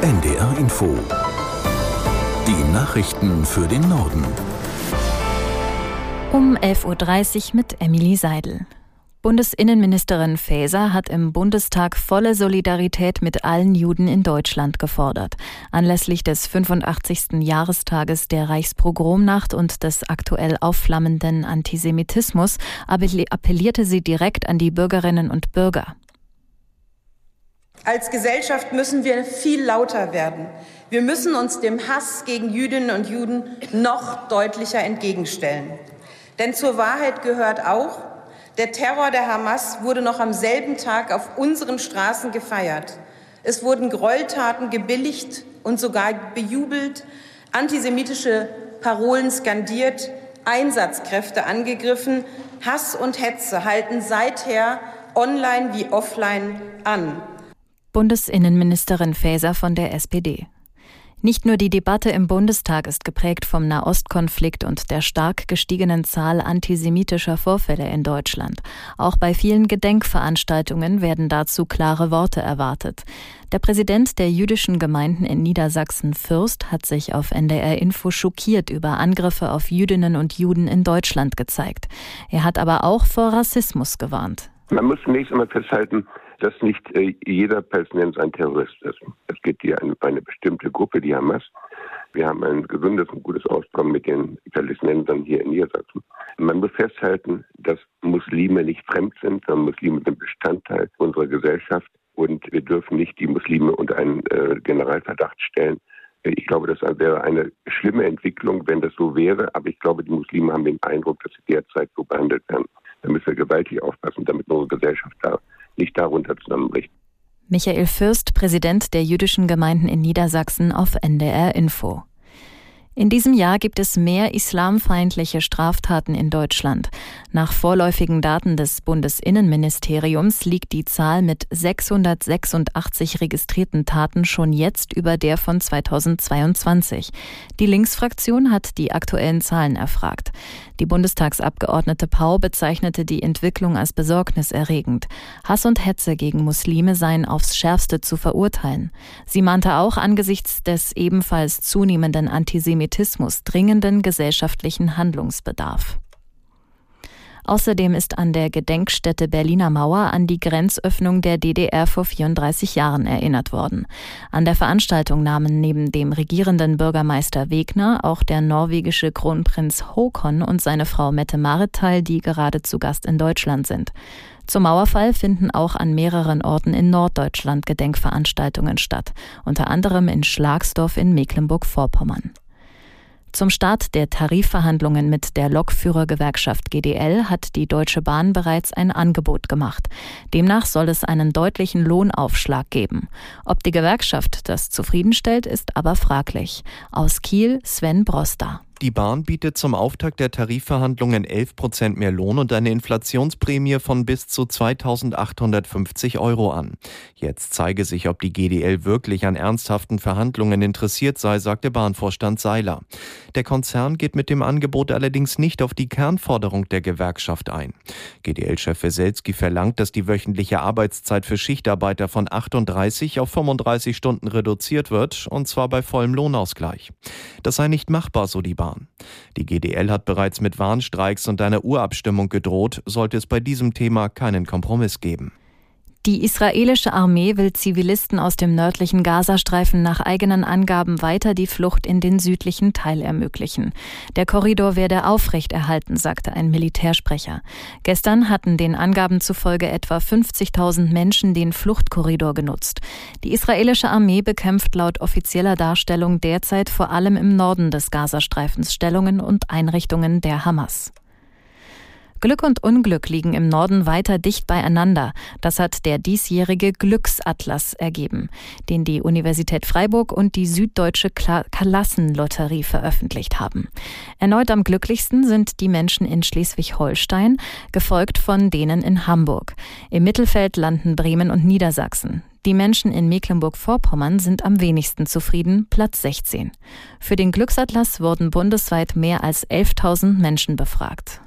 NDR Info. Die Nachrichten für den Norden. Um 11.30 Uhr mit Emily Seidel. Bundesinnenministerin Faeser hat im Bundestag volle Solidarität mit allen Juden in Deutschland gefordert. Anlässlich des 85. Jahrestages der Reichspogromnacht und des aktuell aufflammenden Antisemitismus appellierte sie direkt an die Bürgerinnen und Bürger. Als Gesellschaft müssen wir viel lauter werden. Wir müssen uns dem Hass gegen Jüdinnen und Juden noch deutlicher entgegenstellen. Denn zur Wahrheit gehört auch, der Terror der Hamas wurde noch am selben Tag auf unseren Straßen gefeiert. Es wurden Gräueltaten gebilligt und sogar bejubelt, antisemitische Parolen skandiert, Einsatzkräfte angegriffen. Hass und Hetze halten seither online wie offline an. Bundesinnenministerin Faeser von der SPD. Nicht nur die Debatte im Bundestag ist geprägt vom Nahostkonflikt und der stark gestiegenen Zahl antisemitischer Vorfälle in Deutschland. Auch bei vielen Gedenkveranstaltungen werden dazu klare Worte erwartet. Der Präsident der jüdischen Gemeinden in Niedersachsen Fürst hat sich auf NDR Info schockiert über Angriffe auf Jüdinnen und Juden in Deutschland gezeigt. Er hat aber auch vor Rassismus gewarnt. Man muss zunächst einmal festhalten, dass nicht äh, jeder Palästinenser ein Terrorist ist. Es geht hier um eine bestimmte Gruppe, die Hamas. Wir haben ein gesundes und gutes Auskommen mit den Palästinensern hier in Niedersachsen. Man muss festhalten, dass Muslime nicht fremd sind, sondern Muslime sind Bestandteil unserer Gesellschaft und wir dürfen nicht die Muslime unter einen äh, Generalverdacht stellen. Ich glaube, das wäre eine schlimme Entwicklung, wenn das so wäre. Aber ich glaube, die Muslime haben den Eindruck, dass sie derzeit so behandelt werden. Da müssen wir gewaltig aufpassen, damit unsere Gesellschaft da nicht darunter zusammenbricht. Michael Fürst, Präsident der jüdischen Gemeinden in Niedersachsen auf NDR Info. In diesem Jahr gibt es mehr islamfeindliche Straftaten in Deutschland. Nach vorläufigen Daten des Bundesinnenministeriums liegt die Zahl mit 686 registrierten Taten schon jetzt über der von 2022. Die Linksfraktion hat die aktuellen Zahlen erfragt. Die Bundestagsabgeordnete Pau bezeichnete die Entwicklung als besorgniserregend. Hass und Hetze gegen Muslime seien aufs schärfste zu verurteilen. Sie mahnte auch angesichts des ebenfalls zunehmenden Antisemitismus dringenden gesellschaftlichen Handlungsbedarf. Außerdem ist an der Gedenkstätte Berliner Mauer an die Grenzöffnung der DDR vor 34 Jahren erinnert worden. An der Veranstaltung nahmen neben dem regierenden Bürgermeister Wegner auch der norwegische Kronprinz Håkon und seine Frau Mette Marit teil, die gerade zu Gast in Deutschland sind. Zum Mauerfall finden auch an mehreren Orten in Norddeutschland Gedenkveranstaltungen statt, unter anderem in Schlagsdorf in Mecklenburg-Vorpommern. Zum Start der Tarifverhandlungen mit der Lokführergewerkschaft GDL hat die Deutsche Bahn bereits ein Angebot gemacht. Demnach soll es einen deutlichen Lohnaufschlag geben. Ob die Gewerkschaft das zufriedenstellt, ist aber fraglich. Aus Kiel Sven Broster. Die Bahn bietet zum Auftakt der Tarifverhandlungen 11 Prozent mehr Lohn und eine Inflationsprämie von bis zu 2850 Euro an. Jetzt zeige sich, ob die GDL wirklich an ernsthaften Verhandlungen interessiert sei, sagte Bahnvorstand Seiler. Der Konzern geht mit dem Angebot allerdings nicht auf die Kernforderung der Gewerkschaft ein. GDL-Chef Weselski verlangt, dass die wöchentliche Arbeitszeit für Schichtarbeiter von 38 auf 35 Stunden reduziert wird, und zwar bei vollem Lohnausgleich. Das sei nicht machbar, so die Bahn. Jahren. Die GDL hat bereits mit Warnstreiks und einer Urabstimmung gedroht, sollte es bei diesem Thema keinen Kompromiss geben. Die israelische Armee will Zivilisten aus dem nördlichen Gazastreifen nach eigenen Angaben weiter die Flucht in den südlichen Teil ermöglichen. Der Korridor werde aufrechterhalten, sagte ein Militärsprecher. Gestern hatten den Angaben zufolge etwa 50.000 Menschen den Fluchtkorridor genutzt. Die israelische Armee bekämpft laut offizieller Darstellung derzeit vor allem im Norden des Gazastreifens Stellungen und Einrichtungen der Hamas. Glück und Unglück liegen im Norden weiter dicht beieinander. Das hat der diesjährige Glücksatlas ergeben, den die Universität Freiburg und die Süddeutsche Kalassenlotterie veröffentlicht haben. Erneut am glücklichsten sind die Menschen in Schleswig-Holstein, gefolgt von denen in Hamburg. Im Mittelfeld landen Bremen und Niedersachsen. Die Menschen in Mecklenburg-Vorpommern sind am wenigsten zufrieden, Platz 16. Für den Glücksatlas wurden bundesweit mehr als 11.000 Menschen befragt.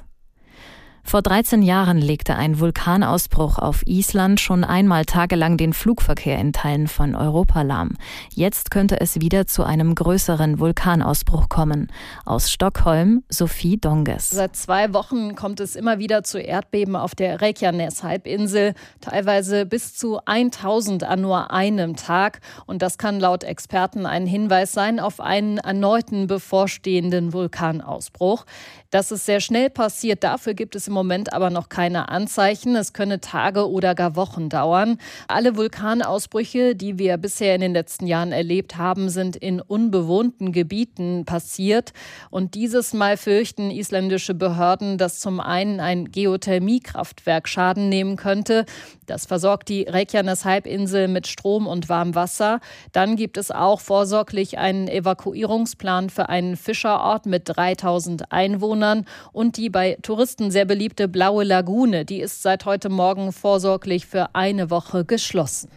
Vor 13 Jahren legte ein Vulkanausbruch auf Island schon einmal tagelang den Flugverkehr in Teilen von Europa lahm. Jetzt könnte es wieder zu einem größeren Vulkanausbruch kommen. Aus Stockholm, Sophie Donges. Seit zwei Wochen kommt es immer wieder zu Erdbeben auf der Reykjanes-Halbinsel, teilweise bis zu 1000 an nur einem Tag. Und das kann laut Experten ein Hinweis sein auf einen erneuten bevorstehenden Vulkanausbruch. Dass es sehr schnell passiert, dafür gibt es im Moment aber noch keine Anzeichen. Es könne Tage oder gar Wochen dauern. Alle Vulkanausbrüche, die wir bisher in den letzten Jahren erlebt haben, sind in unbewohnten Gebieten passiert. Und dieses Mal fürchten isländische Behörden, dass zum einen ein Geothermiekraftwerk Schaden nehmen könnte. Das versorgt die Reykjanes-Halbinsel mit Strom und warmem Wasser. Dann gibt es auch vorsorglich einen Evakuierungsplan für einen Fischerort mit 3000 Einwohnern. Und die bei Touristen sehr beliebte Blaue Lagune, die ist seit heute Morgen vorsorglich für eine Woche geschlossen.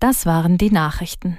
Das waren die Nachrichten.